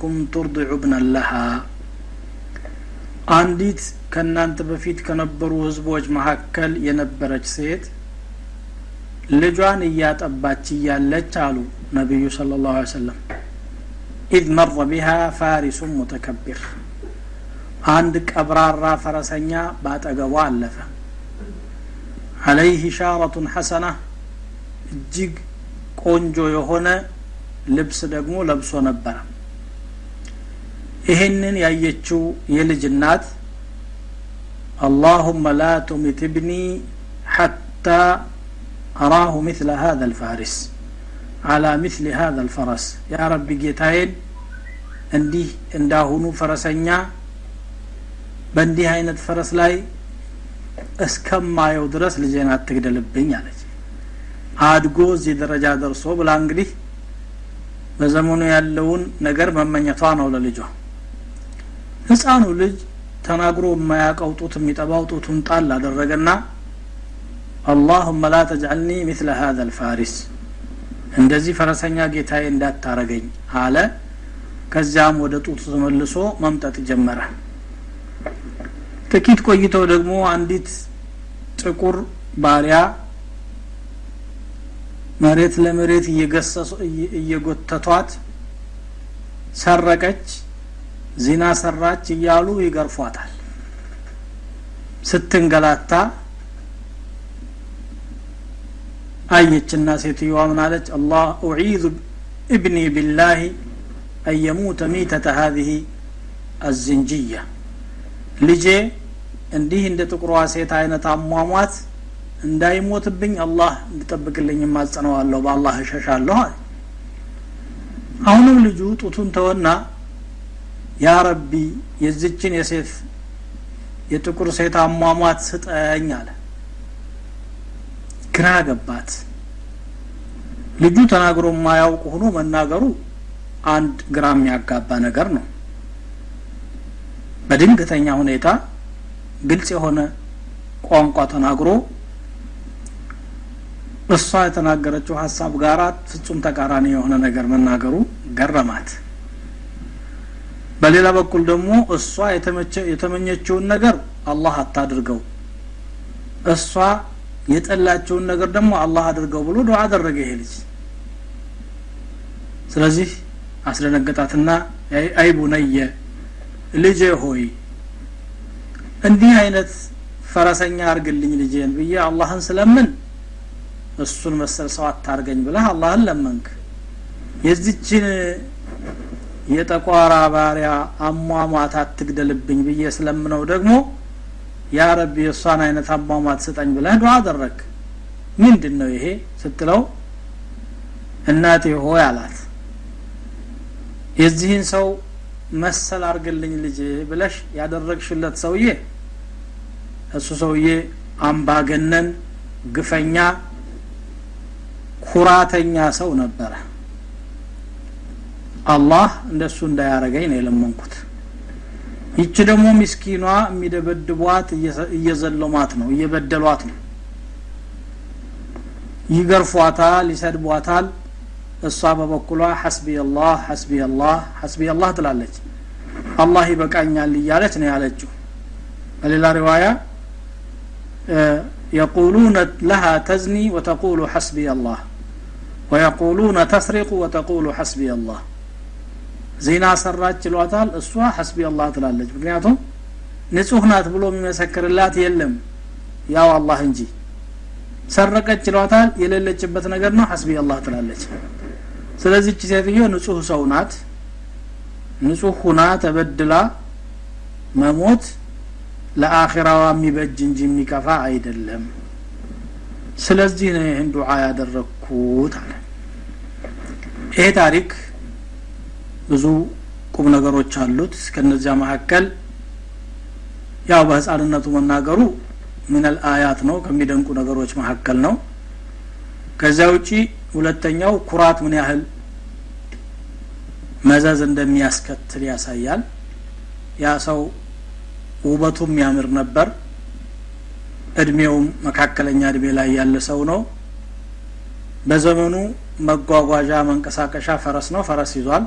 قبلكم ترضع ابنا لها አንዲት ከእናንተ በፊት ከነበሩ ህዝቦች መካከል የነበረች ሴት ልጇን እያጠባች እያለች አሉ ነቢዩ صلى الله عليه وسلم إذ مر بها فارس متكبر። አንድ ቀብራራ ፈረሰኛ ባጠገቧ አለፈ። عليه شارة حسنة እጅግ ቆንጆ የሆነ ልብስ ደግሞ ለብሶ ነበረ ይህንን ያየችው የልጅ እናት አላሁመ ላ ቱሚት ብኒ ሐታ አራሁ ምትለ ሀዘ ልፋሪስ አላ ምትል ሀዘ ልፈረስ ያ ረቢ ጌታዬን እንዲህ እንዳሁኑ ፈረሰኛ በእንዲህ አይነት ፈረስ ላይ እስከማየው ድረስ ልጄን አትግደልብኝ አለች አድጎ እዚህ ደረጃ ደርሶ ብላ እንግዲህ በዘመኑ ያለውን ነገር መመኘቷ ነው ለልጇ ህፃኑ ልጅ ተናግሮ የማያውቀው ጡት የሚጠባው ጡቱን ጣል አደረገና አላሁመ ላ ተጅዐልኒ ምስለ ሀዘ ልፋሪስ እንደዚህ ፈረሰኛ ጌታዬ እንዳታረገኝ አለ። ከዚያም ወደ ጡቱ ተመልሶ መምጠጥ ጀመረ። ጥቂት ቆይተው ደግሞ አንዲት ጥቁር ባሪያ መሬት ለመሬት እየጎተቷት ሰረቀች ዚና ሰራች እያሉ ይገርፏታል። ስትንገላታ አየችና ሴትዮዋ ምን አለች? አላህ ኡዒዙ እብኒ ቢላህ አን የሙተ ሚተተ ሀዚህ አዝንጅያ ልጄ እንዲህ እንደ ጥቁሯ ሴት አይነት አሟሟት እንዳይሞትብኝ አላህ እንድጠብቅልኝ ማጸነዋለሁ በአላህ እሸሻለሁ አለ አሁንም ልጁ ጡቱን ተወና ያ ረቢ የዝችን የሴት የጥቁር ሴት አሟሟት ስጠኝ አለ። ግራ ገባት። ልጁ ተናግሮ የማያውቅ ሆኖ መናገሩ አንድ ግራ የሚያጋባ ነገር ነው። በድንገተኛ ሁኔታ ግልጽ የሆነ ቋንቋ ተናግሮ እሷ የተናገረችው ሀሳብ ጋር ፍጹም ተቃራኒ የሆነ ነገር መናገሩ ገረማት በሌላ በኩል ደግሞ እሷ የተመኘችውን ነገር አላህ አታድርገው። እሷ የጠላቸውን ነገር ደግሞ አላህ አድርገው ብሎ ዱዓ አደረገ ይሄ ልጅ። ስለዚህ አስደነገጣትና አይ ቡነየ ልጄ ሆይ እንዲህ አይነት ፈረሰኛ አርግልኝ ልጄን ብዬ አላህን ስለምን እሱን መሰል ሰው አታርገኝ ብለህ አላህን ለመንክ? የዚችን የጠቋራ ባሪያ አሟሟት አትግደልብኝ ብዬ ስለምነው ደግሞ ያ ረቢ የእሷን አይነት አሟሟት ስጠኝ ብለህ ዱዓ አደረግ። ምንድን ነው ይሄ ስትለው እናቴ ሆይ አላት። የዚህን ሰው መሰል አርግልኝ ልጅ ብለሽ ያደረግሽለት ሰውዬ እሱ ሰውዬ አምባገነን ግፈኛ ኩራተኛ ሰው ነበረ አላህ እንደሱ እንዳያረገኝ ነው የለመንኩት ይቺ ደግሞ ምስኪኗ የሚደበድቧት እየዘለሟት ነው እየበደሏት ነው ይገርፏታል ይሰድቧታል እሷ በበኩሏ ሐስቢ አላህ ሐስቢ አላህ ሐስቢ አላህ ትላለች አላህ ይበቃኛል እያለች ነው ያለችው በሌላ ሪዋያ يقولون لها تزني وتقول حسبي الله ويقولون تسرق وتقول حسبي الله ዜና ሰራች ይሏታል እሷ ሐስቢ አላህ ትላለች። ምክንያቱም ንጹህ ናት ብሎ የሚመሰክርላት የለም ያው አላህ እንጂ። ሰረቀች ይሏታል የሌለችበት ነገር ነው። ሐስቢ አላህ ትላለች። ስለዚህ እቺ ሴትዮ ንጹህ ሰው ናት። ንጹህ ሁና ተበድላ መሞት ለአኺራዋ የሚበጅ እንጂ የሚከፋ አይደለም። ስለዚህ ነው ይህን ዱዓ ያደረግኩት አለ። ይሄ ታሪክ ብዙ ቁም ነገሮች አሉት። ከነዚያ መካከል ያው በህፃንነቱ መናገሩ ሚነል አያት ነው ከሚደንቁ ነገሮች መካከል ነው። ከዚያ ውጪ ሁለተኛው ኩራት ምን ያህል መዘዝ እንደሚያስከትል ያሳያል። ያ ሰው ውበቱም ያምር ነበር። እድሜውም መካከለኛ እድሜ ላይ ያለ ሰው ነው። በዘመኑ መጓጓዣ መንቀሳቀሻ ፈረስ ነው። ፈረስ ይዟል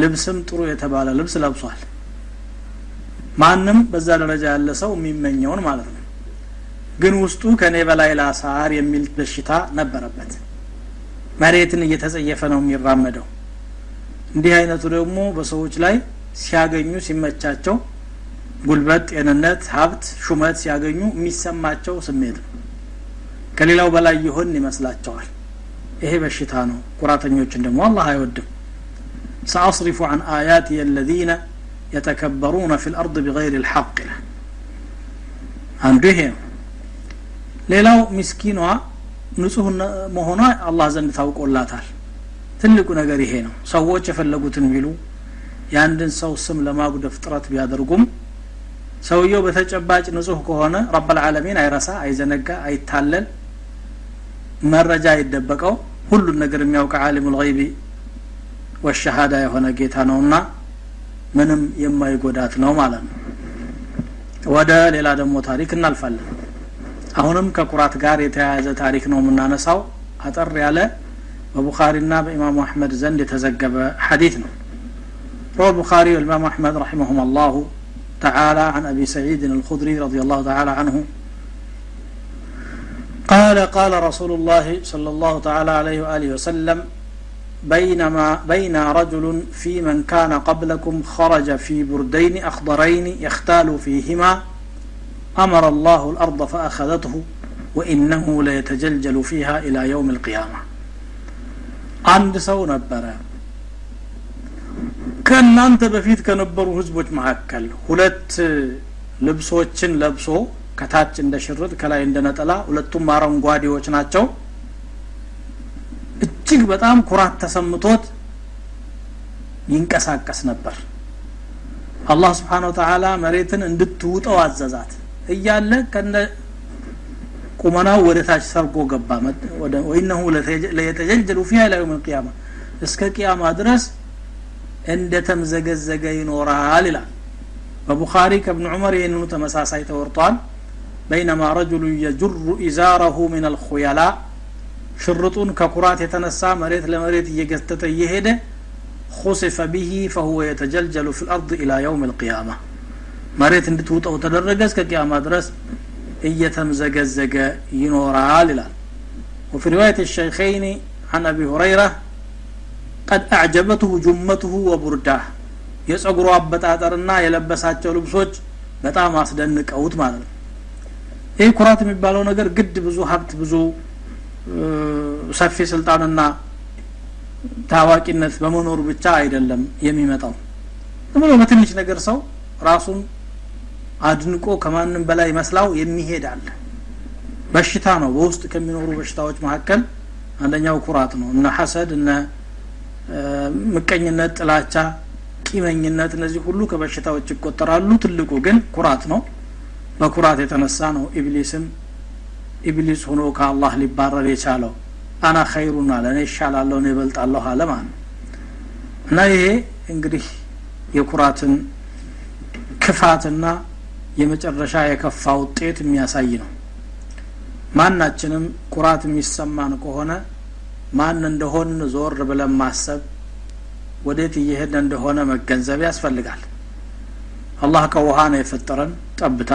ልብስም ጥሩ የተባለ ልብስ ለብሷል። ማንም በዛ ደረጃ ያለ ሰው የሚመኘውን ማለት ነው። ግን ውስጡ ከኔ በላይ ላሳር የሚል በሽታ ነበረበት። መሬትን እየተጸየፈ ነው የሚራመደው። እንዲህ አይነቱ ደግሞ በሰዎች ላይ ሲያገኙ ሲመቻቸው ጉልበት ጤንነት ሀብት ሹመት ሲያገኙ የሚሰማቸው ስሜት ነው። ከሌላው በላይ ይሆን ይመስላቸዋል። ይሄ በሽታ ነው። ኩራተኞችን ደግሞ አላህ አይወድም سأصرف عن آياتي الذين يتكبرون في الأرض بغير الحق አንዱ ይሄ ነው ሌላው ምስኪኗ ንጹህ መሆኗ አላህ ዘንድ ታውቆላታል ትልቁ ነገር ይሄ ነው ሰዎች የፈለጉትን ቢሉ የአንድን ሰው ስም ለማጉደፍ ጥረት ቢያደርጉም ሰውየው በተጨባጭ ንጹህ ከሆነ ረበልዓለሚን አይረሳ አይዘነጋ አይታለል መረጃ አይደበቀው ሁሉን ነገር የሚያውቅ አሊሙ ልይቢ ወሸሃዳ የሆነ ጌታ ነውና ምንም የማይጎዳት ነው ማለት ነው ወደ ሌላ ደግሞ ታሪክ እናልፋለን አሁንም ከኩራት ጋር የተያያዘ ታሪክ ነው የምናነሳው አጠር ያለ በቡኻሪና በኢማሙ አሕመድ ዘንድ የተዘገበ ሐዲት ነው روى البخاري والإمام أحمد رحمهم الله تعالى عن أبي سعيد الخدري رضي الله تعالى عنه قال قال رسول الله صلى الله تعالى عليه وآله وسلم بينما بين رجل في من كان قبلكم خرج في بردين أخضرين يختال فيهما أمر الله الأرض فأخذته وإنه ليتجلجل فيها إلى يوم القيامة عند سو نبرة ከእናንተ በፊት ከነበሩ ህዝቦች መካከል ሁለት ልብሶችን ለብሶ ከታች እንደ ሽርጥ ከላይ እንደ ነጠላ ሁለቱም አረንጓዴዎች ናቸው እጅግ በጣም ኩራት ተሰምቶት ይንቀሳቀስ ነበር አላህ ስብሓን ወተላ መሬትን እንድትውጠው አዘዛት እያለ ከነ ቁመናው ወደ ታች ሰርጎ ገባ ወይነሁ ለየተጀልጀሉ ፊሃ ላ የውም ልቅያማ እስከ ቅያማ ድረስ እንደ ተምዘገዘገ ይኖራል ይላል በቡኻሪ ከብን ዑመር ይህንኑ ተመሳሳይ ተወርቷል በይነማ ረጅሉ የጅሩ ኢዛረሁ ምን አልኹየላ ሽርጡን ከኩራት የተነሳ መሬት ለመሬት እየገተተ እየሄደ خسف به فهو يتجلجل في الأرض إلى يوم القيامة መሬት እንድትውጠው ተደረገ እስከ ቅያማ ድረስ እየተምዘገዘገ ይኖራል ይላል وفي رواية الشيخين عن أبي هريرة قد أعجبته جمته وبرداه የጸጉሩ አበጣጠርና የለበሳቸው ልብሶች በጣም አስደንቀውት ማለት ነው ይህ ኩራት የሚባለው ነገር ግድ ብዙ ሀብት ብዙ ሰፊ ስልጣንና ታዋቂነት በመኖሩ ብቻ አይደለም የሚመጣው። ብሎ በትንሽ ነገር ሰው ራሱን አድንቆ ከማንም በላይ መስላው የሚሄድ በሽታ ነው። በውስጥ ከሚኖሩ በሽታዎች መካከል አንደኛው ኩራት ነው። እነ ሐሰድ እነ ምቀኝነት ጥላቻ ቂመኝነት እነዚህ ሁሉ ከበሽታዎች ይቆጠራሉ። ትልቁ ግን ኩራት ነው። በኩራት የተነሳ ነው ኢብሊስም ኢብሊስ ሆኖ ከአላህ ሊባረር የቻለው አና ኸይሩን አለ እኔ ይሻላለሁ እኔ ይበልጣለሁ አለ እና ይሄ እንግዲህ የኩራትን ክፋትና የመጨረሻ የከፋ ውጤት የሚያሳይ ነው። ማናችንም ኩራት የሚሰማን ከሆነ ማን እንደሆን ዞር ብለን ማሰብ ወዴት እየሄደ እንደሆነ መገንዘብ ያስፈልጋል። አላህ ከውሃ ነው የፈጠረን ጠብታ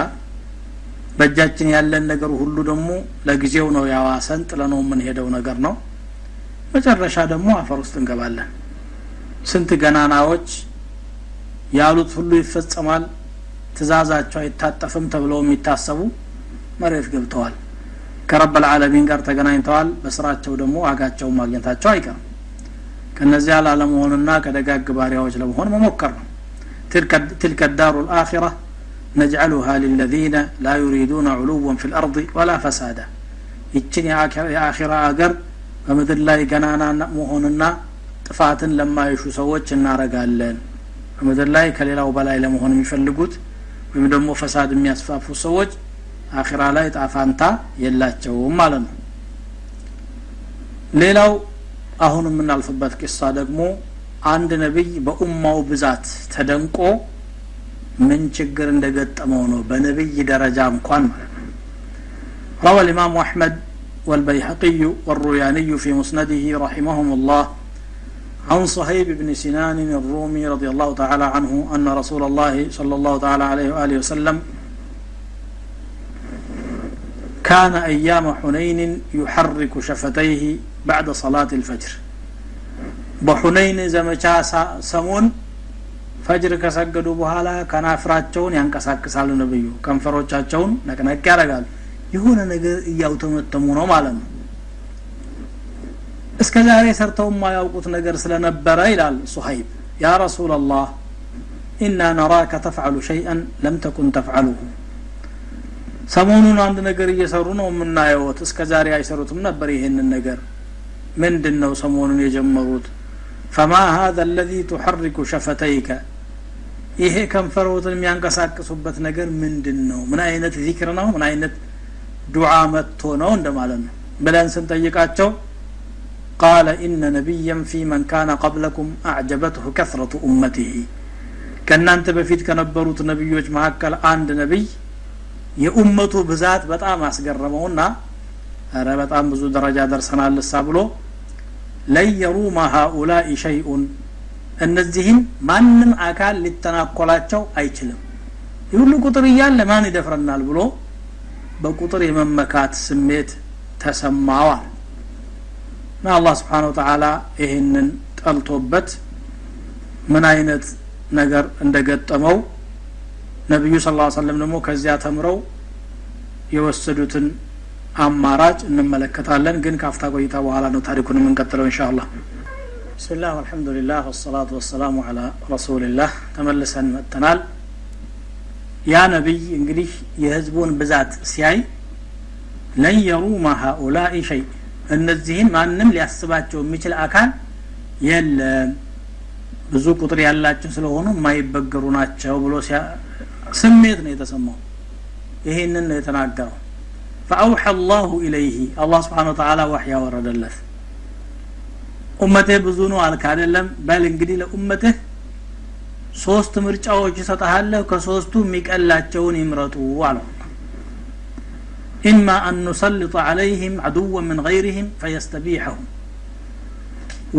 በእጃችን ያለን ነገር ሁሉ ደግሞ ለጊዜው ነው ያዋሰን ጥለነው የምንሄደው ነገር ነው። መጨረሻ ደግሞ አፈር ውስጥ እንገባለን። ስንት ገናናዎች ያሉት ሁሉ ይፈጸማል። ትእዛዛቸው አይታጠፍም ተብለው የሚታሰቡ መሬት ገብተዋል። ከረብ ልዓለሚን ጋር ተገናኝተዋል። በስራቸው ደግሞ ዋጋቸውን ማግኘታቸው አይቀርም። ከነዚያ ላለመሆንና ከደጋግ ባሪያዎች ለመሆን መሞከር ነው። ትልከ ዳሩ ልአራ نجعلها للذين لا يريدون علوا في الأرض ولا فسادا ይችን የአኺራ አገር በምድር ላይ ገናና መሆንና ጥፋትን ለማይሹ ሰዎች እናረጋለን በምድር ላይ ከሌላው በላይ ለመሆን የሚፈልጉት ወይም ደግሞ ፈሳድ የሚያስፋፉ ሰዎች አኺራ ላይ ጣፋንታ የላቸውም ማለት ነው ሌላው አሁን የምናልፍበት ቂሳ ደግሞ አንድ ነቢይ በኡማው ብዛት ተደንቆ من شجر እንደገጠመው ነው በነብይ ደረጃ روى الإمام أحمد والبيهقي والروياني في مسنده رحمهم الله عن صهيب بن سنان الرومي رضي الله تعالى عنه أن رسول الله صلى الله تعالى عليه وآله وسلم كان أيام حنين يحرك شفتيه بعد صلاة الفجر بحنين زمجا سمون ፈጅር ከሰገዱ በኋላ ከናፍራቸውን ያንቀሳቅሳሉ ነብዩ ከንፈሮቻቸውን ነቅነቅ ያደርጋሉ የሆነ ነገር እያውተመተሙ ነው ማለት ነው እስከ ዛሬ ሰርተው የማያውቁት ነገር ስለነበረ ይላል ሱሀይብ ያ ረሱላላህ ኢና ነራከ ተፍዓሉ ሸይአን ለም ተኩን ተፍዓሉሁ ሰሞኑን አንድ ነገር እየሰሩ ነው የምናየወት እስከ ዛሬ አይሰሩትም ነበር ይህንን ነገር ምንድን ነው ሰሞኑን የጀመሩት فما هذا الذي تحرك شفتيك ይሄ ከንፈሮትን የሚያንቀሳቅሱበት ነገር ምንድን ነው ምን አይነት ዚክር ነው ምን አይነት ዱዓ መጥቶ ነው እንደማለት ነው ብለን ስንጠይቃቸው قال إن نبيا في من كان قبلكم أعجبته كثرة أمته ከእናንተ በፊት ከነበሩት ነቢዮች መካከል አንድ ነቢይ የኡመቱ ብዛት በጣም አስገረመውና ረ በጣም ብዙ ደረጃ ደርሰናል እሳ ብሎ ለን የሩማ ሃኡላኢ ሸይኡን እነዚህን ማንም አካል ሊተናኮላቸው አይችልም። ይህ ሁሉ ቁጥር እያለ ማን ይደፍረናል ብሎ በቁጥር የመመካት ስሜት ተሰማዋል። እና አላህ ስብሓን ወተላ ይህንን ጠልቶበት ምን አይነት ነገር እንደገጠመው ነቢዩ ስ ሰለም ደግሞ ከዚያ ተምረው የወሰዱትን አማራጭ እንመለከታለን። ግን ካፍታ ቆይታ በኋላ ነው ታሪኩን የምንቀጥለው እንሻ አላህ ብስሚላህ አልሐምዱሊላህ ወሰላቱ ወሰላሙ አላ ረሱልላህ ተመልሰን መጥተናል። ያ ነቢይ እንግዲህ የህዝቡን ብዛት ሲያይ ለን የሩማ ሃኡላኢ ሸይ እነዚህን ማንም ሊያስባቸው የሚችል አካል የለም። ብዙ ቁጥር ያላቸው ስለሆኑ የማይበገሩ ናቸው ብሎ ስሜት ነው የተሰማው። ይሄንን ነው የተናገረው። ፈአውሐ አላሁ ኢለይህ አላህ ስብሓን ወተላ ዋሕያ ወረደለት ኡመትህ ብዙ ነው አልክ አይደለም? በል እንግዲህ ለኡመትህ ሶስት ምርጫዎች ይሰጠሃለሁ ከሶስቱ የሚቀላቸውን ይምረጡ አለው። ኢማ አን ኑሰልጥ ዓለይህም አድወ ምን ገይርህም ፈየስተቢሐሁም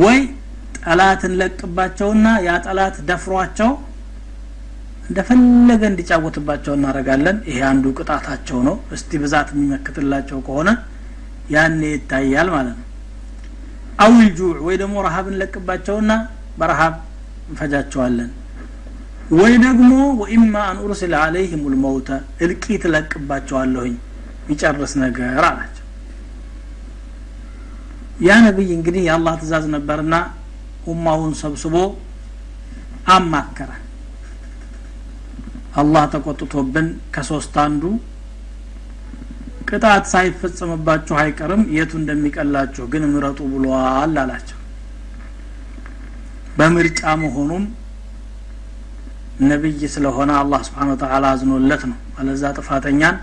ወይ ጠላት እንለቅባቸውና ያ ጠላት ደፍሯቸው እንደፈለገ እንዲጫወትባቸው እናደረጋለን ይሄ አንዱ ቅጣታቸው ነው። እስቲ ብዛት የሚመክትላቸው ከሆነ ያኔ ይታያል ማለት ነው አውል ጁዕ ወይ ደግሞ ረሀብ እንለቅባቸውና በረሀብ እንፈጃቸዋለን። ወይ ደግሞ ወኢማ አን ኡርስል አለይህም ልመውተ እልቂት እለቅባቸዋለሁኝ። ይጨርስ ነገር አላቸው። ያ ነቢይ እንግዲህ የአላህ ትእዛዝ ነበርና ኡማውን ሰብስቦ አማከረ። አላህ ተቆጥቶብን ከሶስት አንዱ ቅጣት ሳይፈጸምባችሁ አይቀርም። የቱ እንደሚቀላችሁ ግን ምረጡ ብሏል አላቸው። በምርጫ መሆኑም ነብይ ስለሆነ አላህ ስብሓን ወተላ አዝኖለት ነው። አለዛ ጥፋተኛን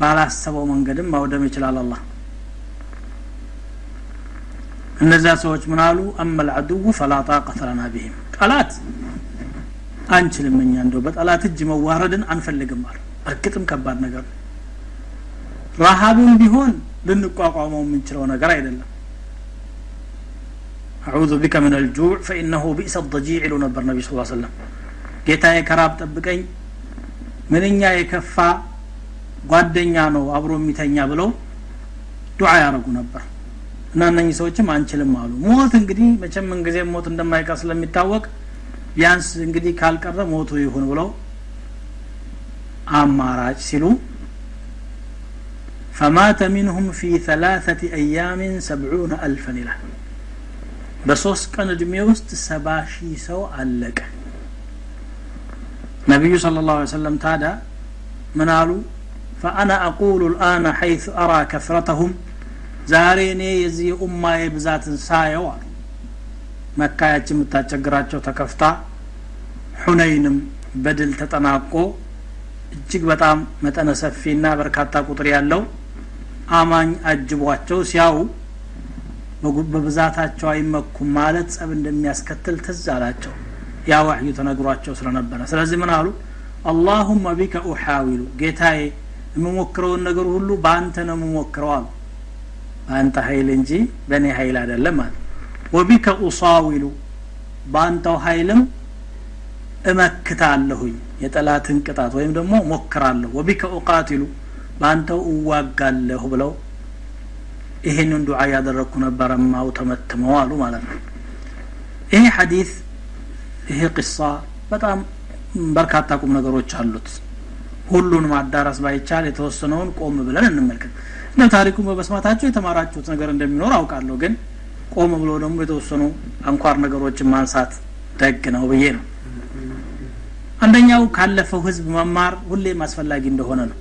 ባላሰበው መንገድም ማውደም ይችላል አላህ። እነዚያ ሰዎች ምን አሉ? አመ ልዐድው ፈላ ቢህም ጠላት አንችልም እኛ እንደው በጠላት እጅ መዋረድን አንፈልግም አሉ። እርግጥም ከባድ ነገር ነው ረሃብም ቢሆን ልንቋቋመው የምንችለው ነገር አይደለም። አዑዙ ቢከ ምን አልጁዕ ፈኢነሁ ቢእሰ ضጂዕ ይሉ ነበር ነቢ ስ ሰለም ጌታዬ ከራብ ጠብቀኝ ምንኛ የከፋ ጓደኛ ነው አብሮ የሚተኛ ብለው ዱዓ ያደረጉ ነበር። እና እነኚህ ሰዎችም አንችልም አሉ። ሞት እንግዲህ መቼም ምንጊዜ ሞት እንደማይቀር ስለሚታወቅ ቢያንስ እንግዲህ ካልቀረ ሞቱ ይሁን ብለው አማራጭ ሲሉ فمات منهم في ثلاثة أيام سبعون ألفا إلى በሶስት ቀን እድሜ ውስጥ ሰባ ሺህ ሰው አለቀ ነቢዩ صلى الله عليه وسلم ታዳ ምን አሉ فأنا أقول الآن حيث أرى كثرتهم ዛሬ እኔ የዚህ የኡማዬ ብዛትን ሳየው አሉ መካያች የምታስቸግራቸው ተከፍታ ሁነይንም በድል ተጠናቆ እጅግ በጣም መጠነ ሰፊና በርካታ ቁጥር ያለው አማኝ አጅቧቸው ሲያው በብዛታቸው አይመኩም ማለት ጸብ እንደሚያስከትል ትዝ አላቸው። ያ ዋህዩ ተነግሯቸው ስለነበረ። ስለዚህ ምን አሉ? አላሁመ ቢከ ኡሓዊሉ ጌታዬ የምሞክረውን ነገር ሁሉ በአንተ ነው የምሞክረው አሉ። በአንተ ሀይል እንጂ በእኔ ሀይል አይደለም አለ ወቢከ ኡሳዊሉ በአንተው ኃይልም እመክታለሁኝ የጠላትን ቅጣት ወይም ደግሞ ሞክራለሁ ወቢከ ኡቃቲሉ በአንተው እዋጋለሁ ብለው ይሄንን ዱዓ እያደረግኩ ነበረ ማው ተመትመው አሉ ማለት ነው። ይሄ ሐዲስ ይሄ ቅሳ በጣም በርካታ ቁም ነገሮች አሉት። ሁሉን ማዳረስ ባይቻል የተወሰነውን ቆም ብለን እንመልከት። እንደ ታሪኩን በመስማታቸው የተማራችሁት ነገር እንደሚኖር አውቃለሁ ግን ቆም ብሎ ደግሞ የተወሰኑ አንኳር ነገሮችን ማንሳት ደግ ነው ብዬ ነው። አንደኛው ካለፈው ህዝብ መማር ሁሌም አስፈላጊ እንደሆነ ነው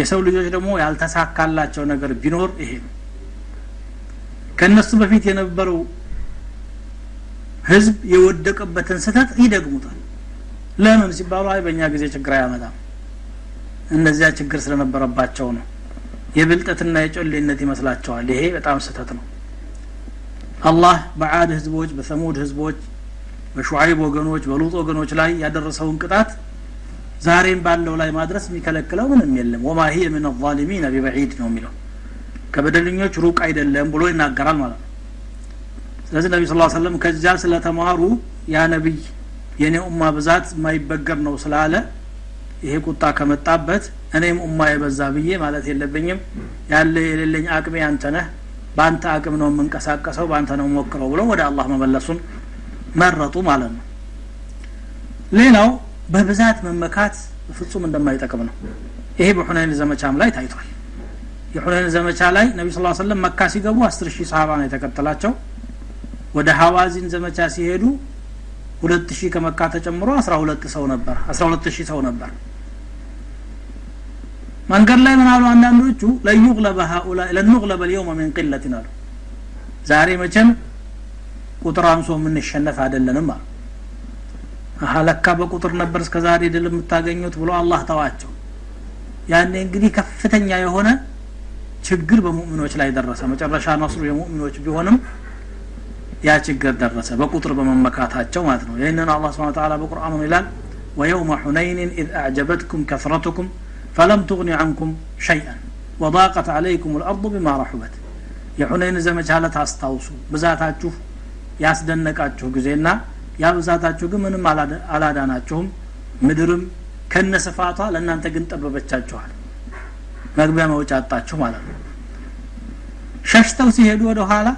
የሰው ልጆች ደግሞ ያልተሳካላቸው ነገር ቢኖር ይሄ ነው። ከእነሱ በፊት የነበረው ህዝብ የወደቀበትን ስህተት ይደግሙታል። ለምን ሲባሉ አይ በእኛ ጊዜ ችግር አያመጣም። እነዚያ ችግር ስለነበረባቸው ነው። የብልጠትና የጮሌነት ይመስላቸዋል። ይሄ በጣም ስህተት ነው። አላህ በአድ ህዝቦች በሰሙድ ህዝቦች በሹዓይብ ወገኖች በሉጥ ወገኖች ላይ ያደረሰውን ቅጣት ዛሬም ባለው ላይ ማድረስ የሚከለክለው ምንም የለም። ወማ ሂየ ምን ነው የሚለው። ከበደለኞች ሩቅ አይደለም ብሎ ይናገራል ማለት ነው። ስለዚህ ነቢ ስ ሰለም ከዚያ ስለተማሩ ያ ነቢይ የእኔ ኡማ ብዛት የማይበገር ነው ስላለ ይሄ ቁጣ ከመጣበት እኔም ኡማ የበዛ ብዬ ማለት የለብኝም። ያለ የሌለኝ አቅሜ አንተ ነህ በአንተ አቅም ነው የምንቀሳቀሰው በአንተ ነው ሞክረው ብለው ወደ አላህ መመለሱን መረጡ ማለት ነው። ሌላው በብዛት መመካት ፍጹም እንደማይጠቅም ነው። ይሄ በሁነይን ዘመቻም ላይ ታይቷል። የሁነይን ዘመቻ ላይ ነቢ ስ ሰለም መካ ሲገቡ አስር ሺህ ሰሃባ ነው የተከተላቸው። ወደ ሀዋዚን ዘመቻ ሲሄዱ ሁለት ሺህ ከመካ ተጨምሮ አስራ ሁለት ሰው ነበር አስራ ሁለት ሺህ ሰው ነበር። መንገድ ላይ ምን አሉ አንዳንዶቹ? ለዩቅለበ ሀኡላ ለኑቅለበ ልየውመ ምን ቅለትን አሉ። ዛሬ መቼም ቁጥር አንሶ የምንሸነፍ አይደለንም አሉ ለካ በቁጥር ነበር እስከ ዛሬ ድል የምታገኙት ብሎ አላህ ተዋቸው ያኔ እንግዲህ ከፍተኛ የሆነ ችግር በሙእሚኖች ላይ ደረሰ መጨረሻ ነስሩ የሙእሚኖች ቢሆንም ያ ችግር ደረሰ በቁጥር በመመካታቸው ማለት ነው ይህንን አላ ስብን ታላ በቁርአኑ ይላል ويوم حنين إذ أعجبتكم كثرتكم فلم تغن عنكم شيئا وضاقت عليكم الأرض بما رحبت የሑነይን ዘመቻ ለት አስታውሱ ብዛታችሁ ያስደነቃችሁ ጊዜና ያ ብዛታችሁ ግን ምንም አላዳናችሁም። ምድርም ከነ ስፋቷ ለእናንተ ግን ጠበበቻችኋል። መግቢያ መውጫ አጣችሁ ማለት ነው። ሸሽተው ሲሄዱ ወደ ኋላ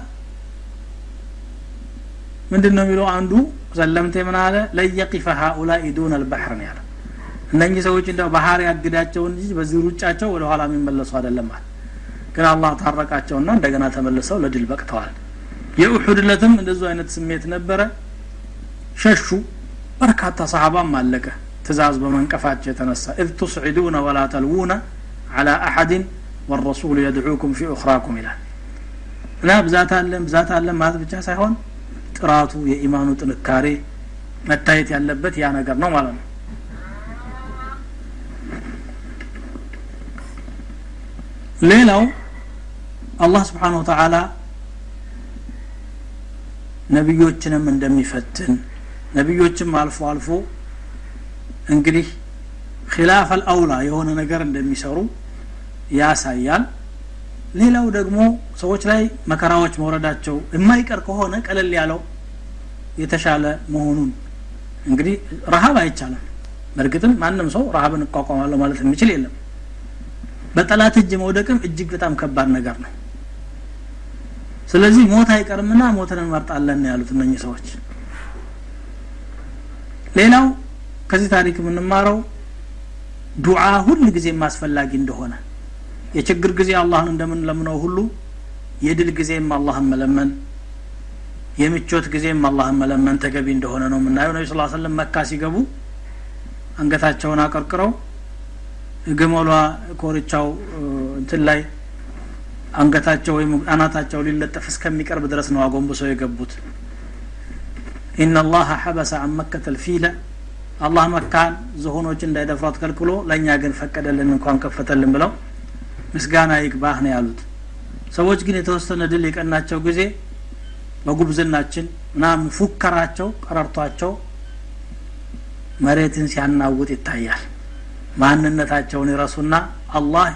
ምንድን ነው የሚለው አንዱ? ዘለምቴ ምን አለ? ለየቂፈ ሀኡላኢ ዱን አልባሕር ነው ያለ። እነኚህ ሰዎች እንደው ባህር ያግዳቸው እንጂ በዚህ ሩጫቸው ወደ ኋላ የሚመለሱ አይደለም አለ። ግን አላህ ታረቃቸውና እንደገና ተመልሰው ለድል በቅተዋል። የኡሑድ ለትም እንደዙ አይነት ስሜት ነበረ ሸሹ በርካታ ሰሃባም አለቀ ትእዛዝ በመንቀፋቸው የተነሳ ኢዝ ቱስዒዱነ ወላ ተልዉነ አላ አሐድን ወረሱሉ የድዑኩም ፊ ኡኽራኩም ይላል እና ብዛት አለን ብዛት አለን ማለት ብቻ ሳይሆን ጥራቱ የኢማኑ ጥንካሬ መታየት ያለበት ያ ነገር ነው ማለት ነው ሌላው አላህ ስብሓን ወተዓላ ነቢዮችንም እንደሚፈትን ነቢዮችም አልፎ አልፎ እንግዲህ ኪላፍ አልአውላ የሆነ ነገር እንደሚሰሩ ያሳያል። ሌላው ደግሞ ሰዎች ላይ መከራዎች መውረዳቸው የማይቀር ከሆነ ቀለል ያለው የተሻለ መሆኑን እንግዲህ ረሀብ አይቻልም። በእርግጥም ማንም ሰው ረሀብን እቋቋማለሁ ማለት የሚችል የለም። በጠላት እጅ መውደቅም እጅግ በጣም ከባድ ነገር ነው። ስለዚህ ሞት አይቀርምና ሞትን እንመርጣለን ያሉት እነኚህ ሰዎች ሌላው ከዚህ ታሪክ የምንማረው ዱዓ ሁል ጊዜም አስፈላጊ እንደሆነ የችግር ጊዜ አላህን እንደምንለምነው ሁሉ የድል ጊዜም አላህን መለመን የምቾት ጊዜም አላህን መለመን ተገቢ እንደሆነ ነው የምናየው። ነቢ ስ ሰለም መካ ሲገቡ አንገታቸውን አቀርቅረው ግመሏ ኮርቻው እንትን ላይ አንገታቸው ወይም አናታቸው ሊለጠፍ እስከሚቀርብ ድረስ ነው አጎንብሰው የገቡት ኢነ ላሀ ሐበሰ አን መከተ ልፊለ አላህ መካን ዝሆኖች እንዳይደፍሯት ከልክሎ ለእኛ ግን ፈቀደልን እንኳን ከፈተልን ብለው ምስጋና ይግባህ ነው ያሉት። ሰዎች ግን የተወሰነ ድል የቀናቸው ጊዜ በጉብዝናችን ምናምን ፉከራቸው ቀረርቷቸው መሬትን ሲያናውጥ ይታያል። ማንነታቸውን ይረሱና አላህ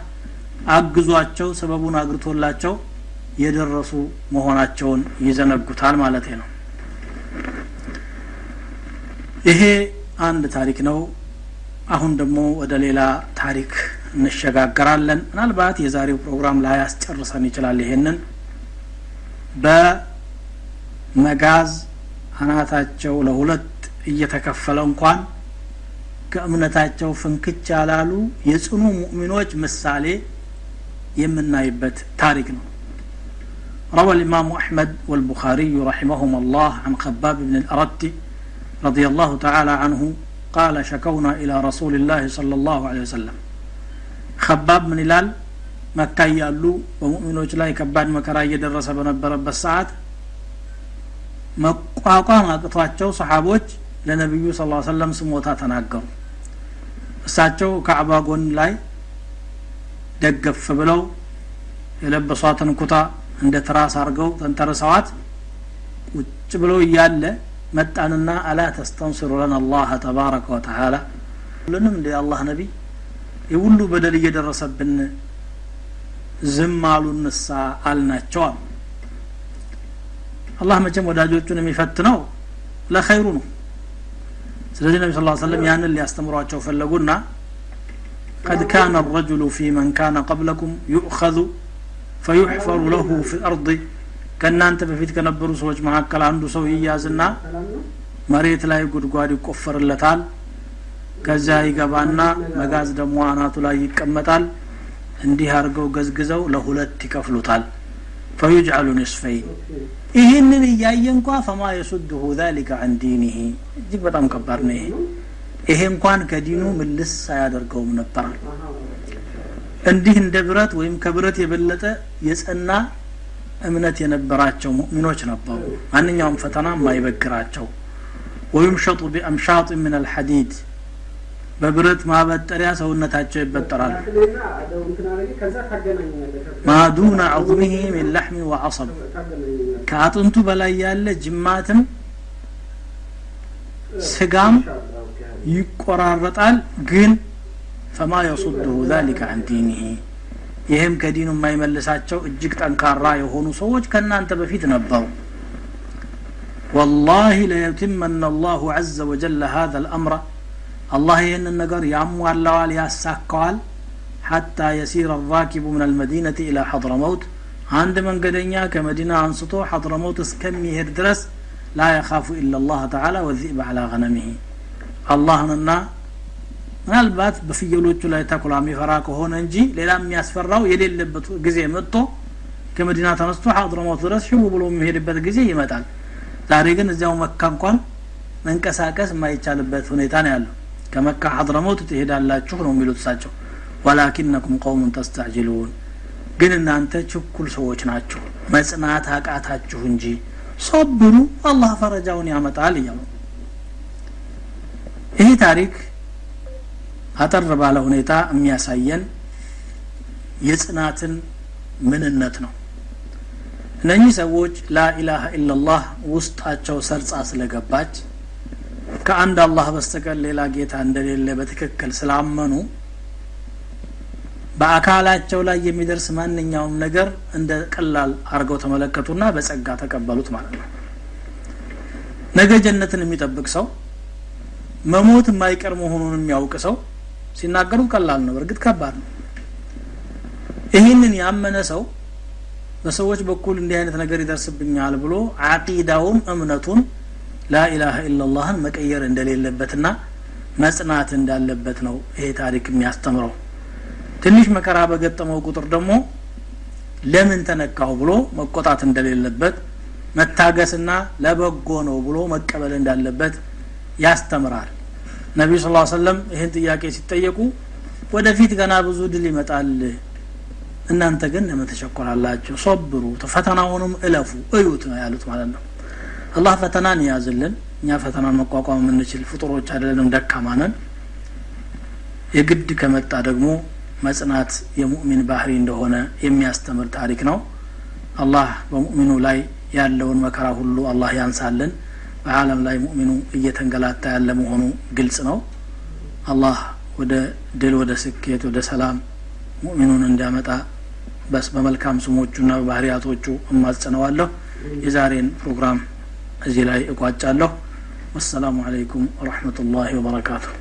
አግዟቸው ሰበቡን አግርቶላቸው የደረሱ መሆናቸውን ይዘነጉታል ማለት ነው ይሄ አንድ ታሪክ ነው አሁን ደግሞ ወደ ሌላ ታሪክ እንሸጋገራለን ምናልባት የዛሬው ፕሮግራም ላይ ያስጨርሰን ይችላል ይሄንን በመጋዝ አናታቸው ለሁለት እየተከፈለ እንኳን ከእምነታቸው ፍንክች ያላሉ የጽኑ ሙእሚኖች ምሳሌ የምናይበት ታሪክ ነው روى الإمام أحمد والبخاري رحمهم الله عن خباب بن الأرت رضي الله تعالى عنه قال شكونا إلى رسول الله صلى الله عليه وسلم خباب من إلال መካ እያሉ በሙእሚኖች ላይ ከባድ መከራ እየደረሰ በነበረበት ሰዓት መቋቋም አቅቷቸው ሰሓቦች ለነቢዩ ስ ሰለም ስሞታ ተናገሩ እሳቸው ከዕባ ጎን ላይ ደገፍ ብለው የለበሷትን ኩታ እንደ ትራስ አድርገው ተንተርሰዋት ቁጭ ብለው እያለ መጣንና አላ ተስተንስሩ ለና አላህ ተባረከ ወተዓላ ሁሉንም እንደ አላህ ነቢይ የሁሉ በደል እየደረሰብን ዝም አሉ እንሳ አልናቸው አሉ አላህ መቼም ወዳጆቹን የሚፈትነው ለኸይሩ ነው ስለዚህ ነቢ ስ ሰለም ያንን ሊያስተምሯቸው ፈለጉና قد كان الرجل في من كان قبلكم يؤخذ فيحفر له في الأرض ከእናንተ በፊት ከነበሩ ሰዎች መካከል አንዱ ሰው ይያዝና መሬት ላይ ጉድጓድ ይቆፈርለታል። ከዚያ ይገባና መጋዝ ደግሞ አናቱ ላይ ይቀመጣል። እንዲህ አድርገው ገዝግዘው ለሁለት ይከፍሉታል። ፈዩጅዓሉ ኒስፈይን ይህንን እያየ እንኳ ፈማ የሱድሁ ዛሊከ አን ዲኒህ እጅግ በጣም ከባድ ነው ይሄ። ይሄ እንኳን ከዲኑ ምልስ አያደርገውም ነበራል እንዲህ እንደ ብረት ወይም ከብረት የበለጠ የጸና እምነት የነበራቸው ሙእሚኖች ነበሩ ማንኛውም ፈተና ማይበግራቸው ወዩምሸጡ ቢአምሻጥ ምን አልሐዲድ በብረት ማበጠሪያ ሰውነታቸው ይበጠራሉ ማዱነ ዐظምህ ሚን ላሕሚ ወዐصብ ከአጥንቱ በላይ ያለ ጅማትም ስጋም ይቆራረጣል ግን ፈማ የصده ذلك عن دينه يهم كدين ما يملسات ይህም ከዲኑ انكار راي ጠንካራ የሆኑ ሰዎች انت بفيت ነበሩ። والله لا يتم ان الله عز وجل هذا الأمر الله إن النجر يعمو اللوال يساكوال حتى يسير الراكب من المدينة إلى حضرموت عند من قدنيا كمدينة عن أنصتو حضرموت اسكم درس لا يخاف إلا الله تعالى والذئب على غنمه الله ننا ምናልባት በፍየሎቹ ላይ ተኩላ የሚፈራ ከሆነ እንጂ ሌላ የሚያስፈራው የሌለበት ጊዜ መጥቶ ከመዲና ተነስቶ ሐضረሞት ድረስ ሽቡ ብሎ የሚሄድበት ጊዜ ይመጣል። ዛሬ ግን እዚያው መካ እንኳን መንቀሳቀስ የማይቻልበት ሁኔታ ነው ያለው። ከመካ ሐضረሞት ትሄዳላችሁ ነው የሚሉት እሳቸው። ወላኪነኩም ቀውሙን ተስተዕጅሉን። ግን እናንተ ችኩል ሰዎች ናችሁ። መጽናት አቃታችሁ እንጂ ሶብሩ አላህ ፈረጃውን ያመጣል እያሉ። ይህ ታሪክ አጠር ባለ ሁኔታ የሚያሳየን የጽናትን ምንነት ነው። እነኚህ ሰዎች ላኢላሃ ኢላላህ ውስጣቸው ሰርጻ ስለገባች ከአንድ አላህ በስተቀር ሌላ ጌታ እንደሌለ በትክክል ስላመኑ በአካላቸው ላይ የሚደርስ ማንኛውም ነገር እንደ ቀላል አድርገው ተመለከቱና በጸጋ ተቀበሉት ማለት ነው። ነገ ጀነትን የሚጠብቅ ሰው መሞት የማይቀር መሆኑን የሚያውቅ ሰው ሲናገሩ ቀላል ነው። እርግጥ ከባድ ነው። ይህንን ያመነ ሰው በሰዎች በኩል እንዲህ አይነት ነገር ይደርስብኛል ብሎ አቂዳውን እምነቱን ላኢላሃ ኢላላህን መቀየር እንደሌለበትና መጽናት እንዳለበት ነው ይሄ ታሪክ የሚያስተምረው። ትንሽ መከራ በገጠመው ቁጥር ደግሞ ለምን ተነካሁ ብሎ መቆጣት እንደሌለበት መታገስና ለበጎ ነው ብሎ መቀበል እንዳለበት ያስተምራል ነቢዩ ስ ሰለም ይህን ጥያቄ ሲጠየቁ ወደፊት ገና ብዙ ድል ይመጣል እናንተ ግን ለምን ተቸኮላላችሁ? ሶብሩ ፈተናውንም እለፉ እዩት ነው ያሉት ማለት ነው። አላህ ፈተናን ያዝልን እኛ ፈተናን መቋቋም የምንችል ፍጡሮች አይደለንም ደካማነን የግድ ከመጣ ደግሞ መጽናት የሙእሚን ባህሪ እንደሆነ የሚያስተምር ታሪክ ነው። አላህ በሙእሚኑ ላይ ያለውን መከራ ሁሉ አላህ ያንሳልን በአለም ላይ ሙእሚኑ እየተንገላታ ያለ መሆኑ ግልጽ ነው። አላህ ወደ ድል ወደ ስኬት ወደ ሰላም ሙእሚኑን እንዲያመጣ በስ በመልካም ስሞቹና በባህርያቶቹ እማጸነዋለሁ። የዛሬን ፕሮግራም እዚህ ላይ እቋጫለሁ። ወሰላሙ አለይኩም ወረሕመቱላህ ወበረካቱሁ።